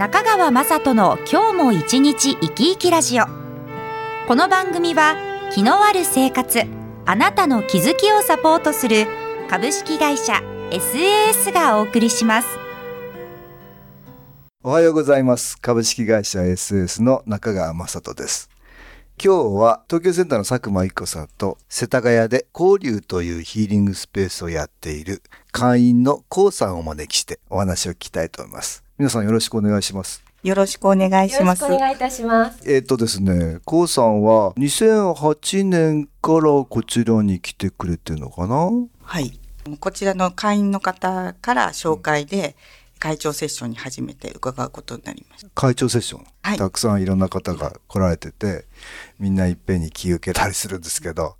中川雅人の今日も一日生き生きラジオ。この番組は気のある生活あなたの気づきをサポートする株式会社 SAS がお送りします。おはようございます。株式会社 SAS の中川雅人です。今日は東京センターの佐久間一子さんと世田谷で交流というヒーリングスペースをやっている会員のコウさんをお招きしてお話を聞きたいと思います皆さんよろしくお願いしますよろしくお願いします。よろしくお願いいたします。えっ、とですね、コウさんは2008年からこちらに来てくれてるのかな？はい。こちらの会員の方から紹介で会長セッションに初めて伺うことになりました。会長セッション、はい。たくさんいろんな方が来られててみんないっぺんに気を受けたりするんですけど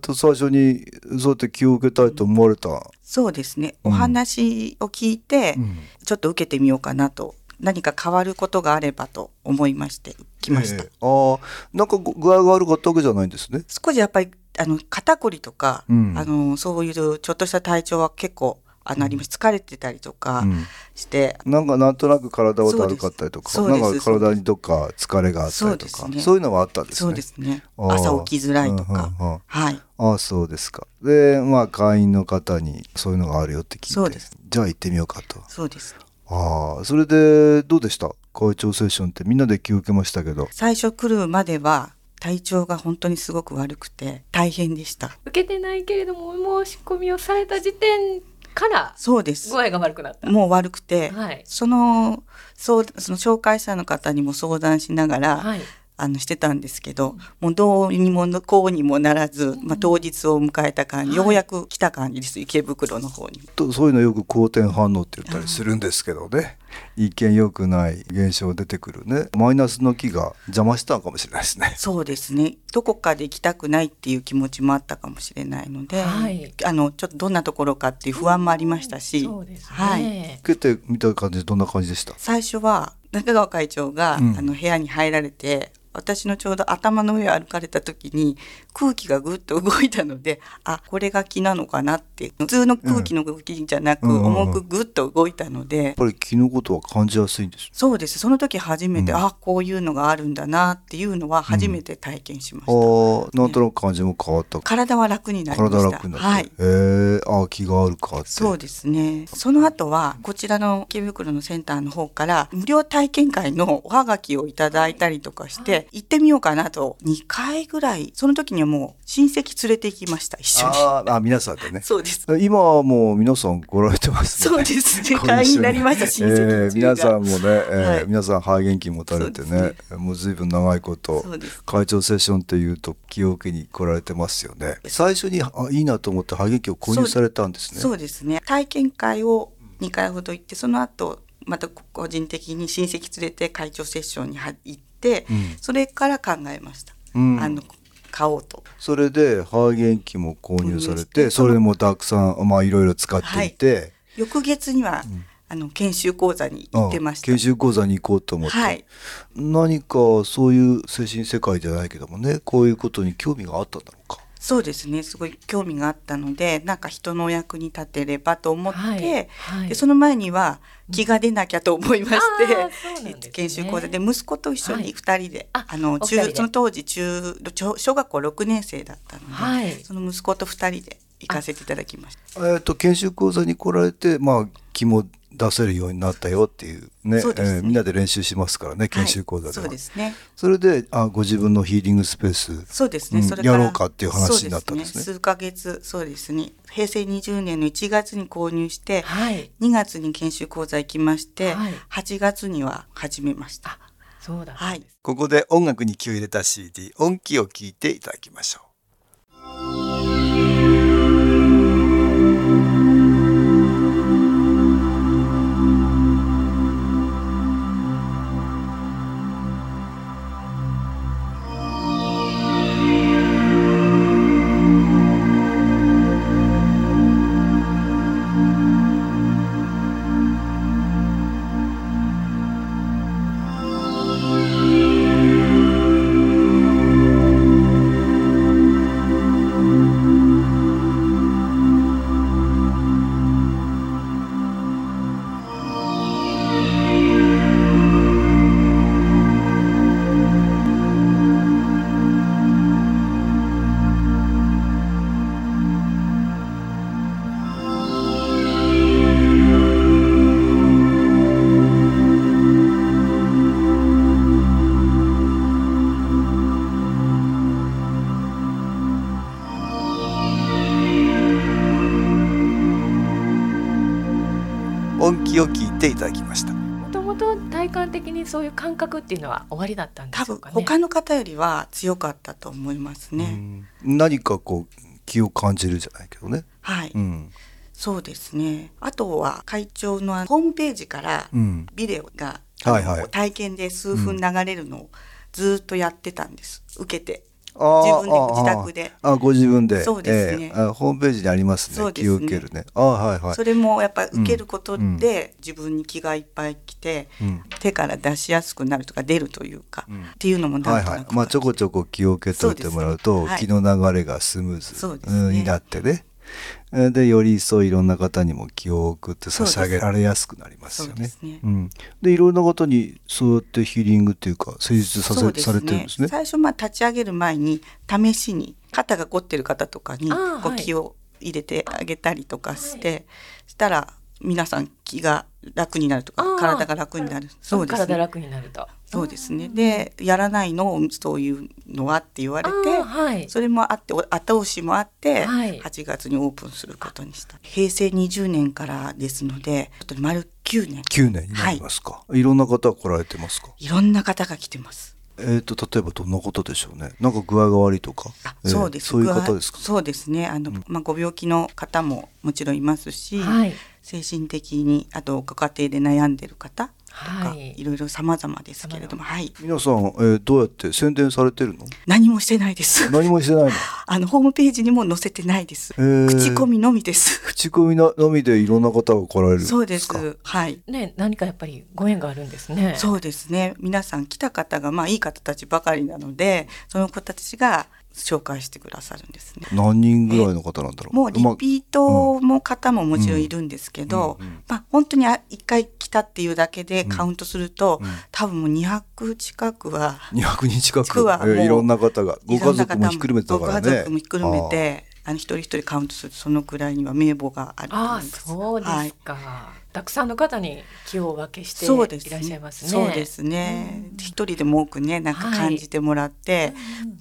と最初にそうやって気を受けたいと思われた、そうですね。うん。お話を聞いて、うん。ちょっと受けてみようかなと、何か変わることがあればと思いまして来ました。ええ。ああなんかご具合が悪かったわけじゃないんですね？少しやっぱりあの肩こりとか、うん。あのそういうちょっとした体調は結構あのあります。疲れてたりとかうん。して、なんかなんとなく体はだるかったりとか。なんか体にどっか疲れがあったりとか。そうね。そういうのはあったんですね。そうですね。朝起きづらいとか、うんうんうん。はい。ああそうですか。でまあ会員の方にそういうのがあるよって聞いて。そうです。じゃあ行ってみようかと。そうです。ああそれでどうでした？会長セッションってみんなで気を受けましたけど。最初来るまでは体調が本当にすごく悪くて大変でした。受けてないけれども、お申し込みをされた時点からそうです具。合が悪くなった。もう悪くて、はい。そのそうその紹介者の方にも相談しながら、はい。あのしてたんですけど、もうどうにもこうにもならず、まあ、当日を迎えた感じ、はい。ようやく来た感じです池袋の方に。とそういうのよく好転反応って言ったりするんですけどね。一見良くない現象出てくるね。マイナスの気が邪魔したのかもしれないですね。そうですね。どこかで行きたくないっていう気持ちもあったかもしれないので、はい。あのちょっとどんなところかっていう不安もありましたし、そうですね。はい。受けてみた感じどんな感じでした？最初は中川会長が、うん。あの部屋に入られて私のちょうど頭の上を歩かれた時に空気がぐっと動いたのであこれが気なのかなって普通の空気の動きじゃなく、うん。うんうん重くぐっと動いたので、やっぱり気のことは感じやすいんですそうです。その時初めて、うん。あこういうのがあるんだなっていうのは初めて体験しました、ああなんとなく感じも変わった。体は楽になりました。体楽になって、はい。へえああ気があるかって。そうですね。その後は、こちらの池袋のセンターの方から、無料体験会のおはがきをいただいたりとかして、行ってみようかなと、2回ぐらい、その時にはもう親戚連れて行きました、一緒に。あ皆さんでね。そうです。今はもう皆さん来られてますね。そうです。ね。会員になりました、親戚えー皆さんもね、えーはい。皆さん肺元気持たれてねそうもう随分長いこと会長セッションっていうと気を受けに来られてますよね。最初にあいいなと思って肺元気を購入されたんですね。そうですね。体験会を2回ほど行って、その後、また個人的に親戚連れて会長セッションには行って、うん。それから考えました。うん。あの、買おうと。それで肺元気も購入されててそれもたくさんまあいろいろ使っていて、翌月には、あの研修講座に行ってました。あ研修講座に行こうと思って、はい。何かそういう精神世界じゃないけどもねこういうことに興味があったんだろうかそうですね。すごい興味があったので、なんか人のお役に立てればと思って、はい。はい。でその前には気が出なきゃと思いまして、ね。研修講座で息子と一緒に2人で、はいあの中その当時中小小学校6年生だったので、はい。その息子と2人で行かせていただきました。えっ、と研修講座に来られてまあ気も出せるようになったよっていうねねえーみんなで練習しますからね研修講座では、はいそうですね。それであご自分のヒーリングスペースそうですね。うんそれやろうかっていう話になったんですねそう数ヶ月、そうですね。平成20年の1月に購入して、はい。2月に研修講座行きまして、はい8月には始めました。そうだ。はい。ここで音楽に気を入れた CD 音気を聞いていただきましょうていただきましたもともと体感的にそういう感覚っていうのは終わりだったんで多しょうかね。分他の方よりは強かったと思いますね。うん何かこう気を感じるじゃないけどねはい、うんそうですね。あとは会長のホームページからうんビデオが、はいはいあの体験で数分流れるのをずっとやってたんです。受けて。自分で自宅で。あーご自分で。そうですね。ええあホームページにありますね。そうですね。気を受けるね。あーはいはい。それもやっぱり受けることうん。で自分に気がいっぱい来て、うん。手から出しやすくなるとか出るというか、うん。っていうのもなはいんとなくはいまあちょこちょこ気を受けといてもらうとそうですはい。気の流れがスムーズになってね。えーでより一層いろんな方にも気を送って差し上げられやすくなりますよね。そうね。うん、でいろんな方にそうやってヒーリングっていうか施術させそうですされてるんですね。最初まあ立ち上げる前に試しに肩が凝ってる方とかにこう気を入れてあげたりとかして、したら皆さん気が楽になるとか体が楽になる。そうですね。体楽になると。そうですね。でやらないのそういうのはって言われあーはい。てそれもあってお後押しもあってはい。8月にオープンすることにした。平成20年からですのでちょっと丸9年。9年になりますか、い、ろんな方が来られてますか？いろんな方が来てます。えっ、と例えばどんなことでしょうね。なんか具合が悪いとか？あえーそうです。そういう方ですかそうですね。あの、まあ、ご病気の方ももちろんいますし、はい精神的にあとご家庭で悩んでる方とか、はいい、ろいろ様々ですけれども、はい。皆さん、えーどうやって宣伝されてるの？何もしてないです。何もしてないの？あのホームページにも載せてないです。へー口コミのみです。口コミののみでいろんな方が来られるそうです。はい。ね何かやっぱりご縁があるんですね。そうですね。皆さん来た方がまあいい方たちばかりなので、その子たちが紹介してくださるんですね。何人ぐらいの方なんだろう？もうリまあピートの方ももちろんいるんですけど、うん。うん。まあ本当にあ一回来たっていうだけでカウントすると、うん。多分もう200近くは200人近く、はもうえーいろんな方が。ご家族もひっくるめてたからね。ご家族もひっくるめてあの一人一人カウントするとそのくらいには名簿があると思いああます。そうですはいか、たくさんの方に気を分けしていらっしゃいますね。そうですね。一人でも多くねなんか感じてもらって、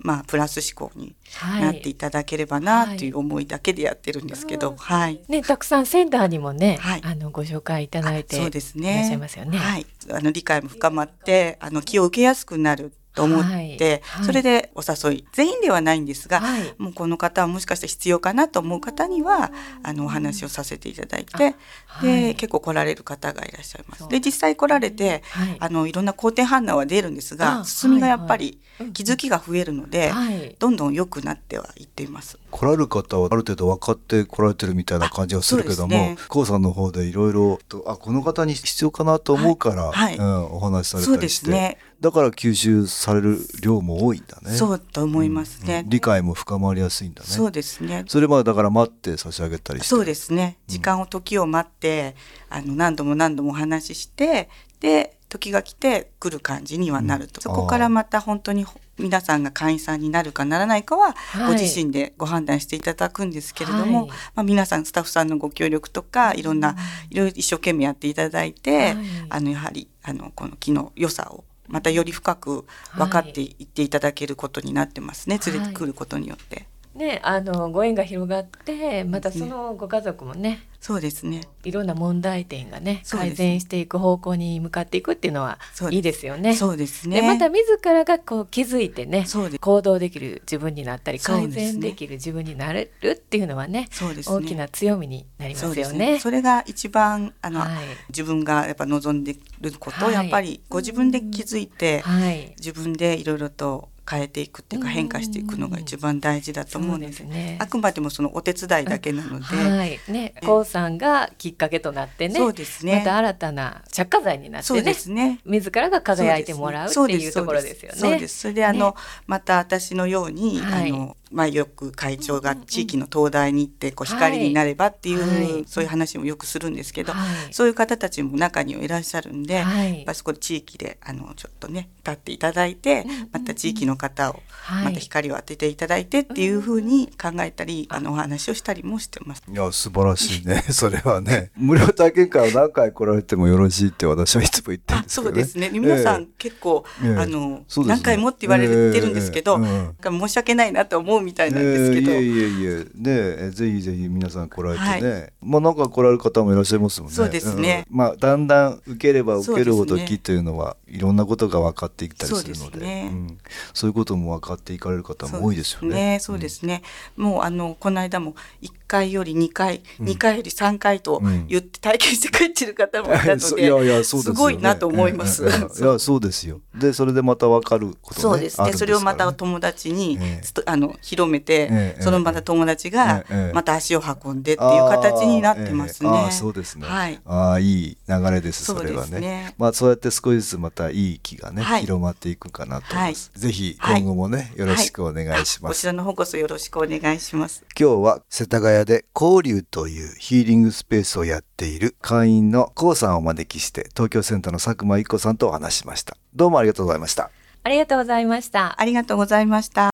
まあプラス思考にはいなっていただければなという思いだけでやってるんですけど、はい。ね、たくさんセンターにもね、はいあのご紹介いただいてそうですいらっね。しゃいますよね。はい。あの理解も深まって、あの気を受けやすくなると思って、はい。はい。それでお誘い。全員ではないんですが、はい。もうこの方はもしかして必要かなと思う方にはあのお話をさせていただいて、あで、はい。結構来られる方がいらっしゃいまそう。す。で実際来られて、はい。あのいろんな好転反応は出るんですあが、進みがやっぱり気づきが増えるので、はい。どんどん良くなってはいっています。来られる方はある程度分かって来られてるみたいな感じがするけども、ね。さんの方でいろいろとあこの方に必要かなと思うから、はい。はい。うん、お話しされそうでたりして、すね。だから吸収される量も多いんだね。そうと思いますね。うん理解も深まりやすいんだね。そうですね。それまでだから待って差し上げたりして。そうですね。時間を時を待って、あの何度も何度もお話しして、で時が来て来る感じにはなると、うんそこからまた本当に皆さんが会員さんになるかならないかは、はいご自身でご判断していただくんですけれども、はいまあ、皆さんスタッフさんのご協力とかいろんないろいろ一生懸命やっていただいて、はいあのやはりあのこの木の良さをまたより深く分かっていっていただけることになってますね、はい。連れてくることによって。ね、あのご縁が広がって、またそのご家族もね、そうですね。いろんな問題点がね改善していく方向に向かっていくっていうのはいいですよね。そうですね。でまた自らがこう気づいてねそうです。行動できる自分になったり改善できる自分になれるっていうのはねそうですね。大きな強みになりますよね。それが一番あの、はい。自分がやっぱ望んでることをはい。やっぱりご自分で気づいて、はい。自分でいろいろと変えていくっていうかうん。変化していくのが一番大事だと思うのです。ね。あくまでもそのお手伝いだけなので、はい。ね、えこうさんがきっかけとなってね。そうですね。また新たな着火剤になってそうでねすね。自らが輝いてもらうっていうところですよね。そうです。それであの、また私のように、はい。あのまあよく会長が地域の東大に行ってこう光になればっていう、はい。そういう話もよくするんですけど、はい。そういう方たちも中にはいらっしゃるんで、はい。やっぱそこで地域であのちょっとね立っていただいて、また地域の方をはい。また光を当てていただいてっていうふうに考えたり、あ。のお話をしたりもしてます。いや素晴らしいね。それはね。無料体験会を何回来られてもよろしいって私はいつも言ってるんあですけどね。そうですね。皆さん、え結構、ええ。あの、ね。何回もって言われてるんですけど、ええ。ええ。ええなんか申し訳ないなと思うみたいなんですけど、えーいえいえいえ。ねえぜひぜひ皆さん来られてね、まあなんか来られる方もいらっしゃいますもんね。そうですね。うん。まあだんだん受ければ受けるほど木というのはいろんなことが分かっていったりするので。ね。うん。そういうことも分かっていかれる方も多いですよね。そうですね。もうあのこの間も1回より2回、うん。2回より3回とうん言って体験して帰ってる方もいたので、いやいやそうですよね。ごいなと思います。いやそうですよ。でそれでまた分かることね。そうですね。それをまた友達に、ええ。つとあの広めて、ええそのまた友達がええまた足を運んでっていう形になってますね。あそうですね。はい。ああいい流れですそれはね。ねまあそうやって少しずつまたいい気がね、はい広まっていくかなと思います。ぜひはい今後もね、よろしくお願いします。こちらの方こそよろしくお願いします。今日は世田谷で交流というヒーリングスペースをやっている会員のコウさんをお招きして東京センターの佐久間一子さんとお話ししました。どうもありがとうございました。ありがとうございました。ありがとうございました。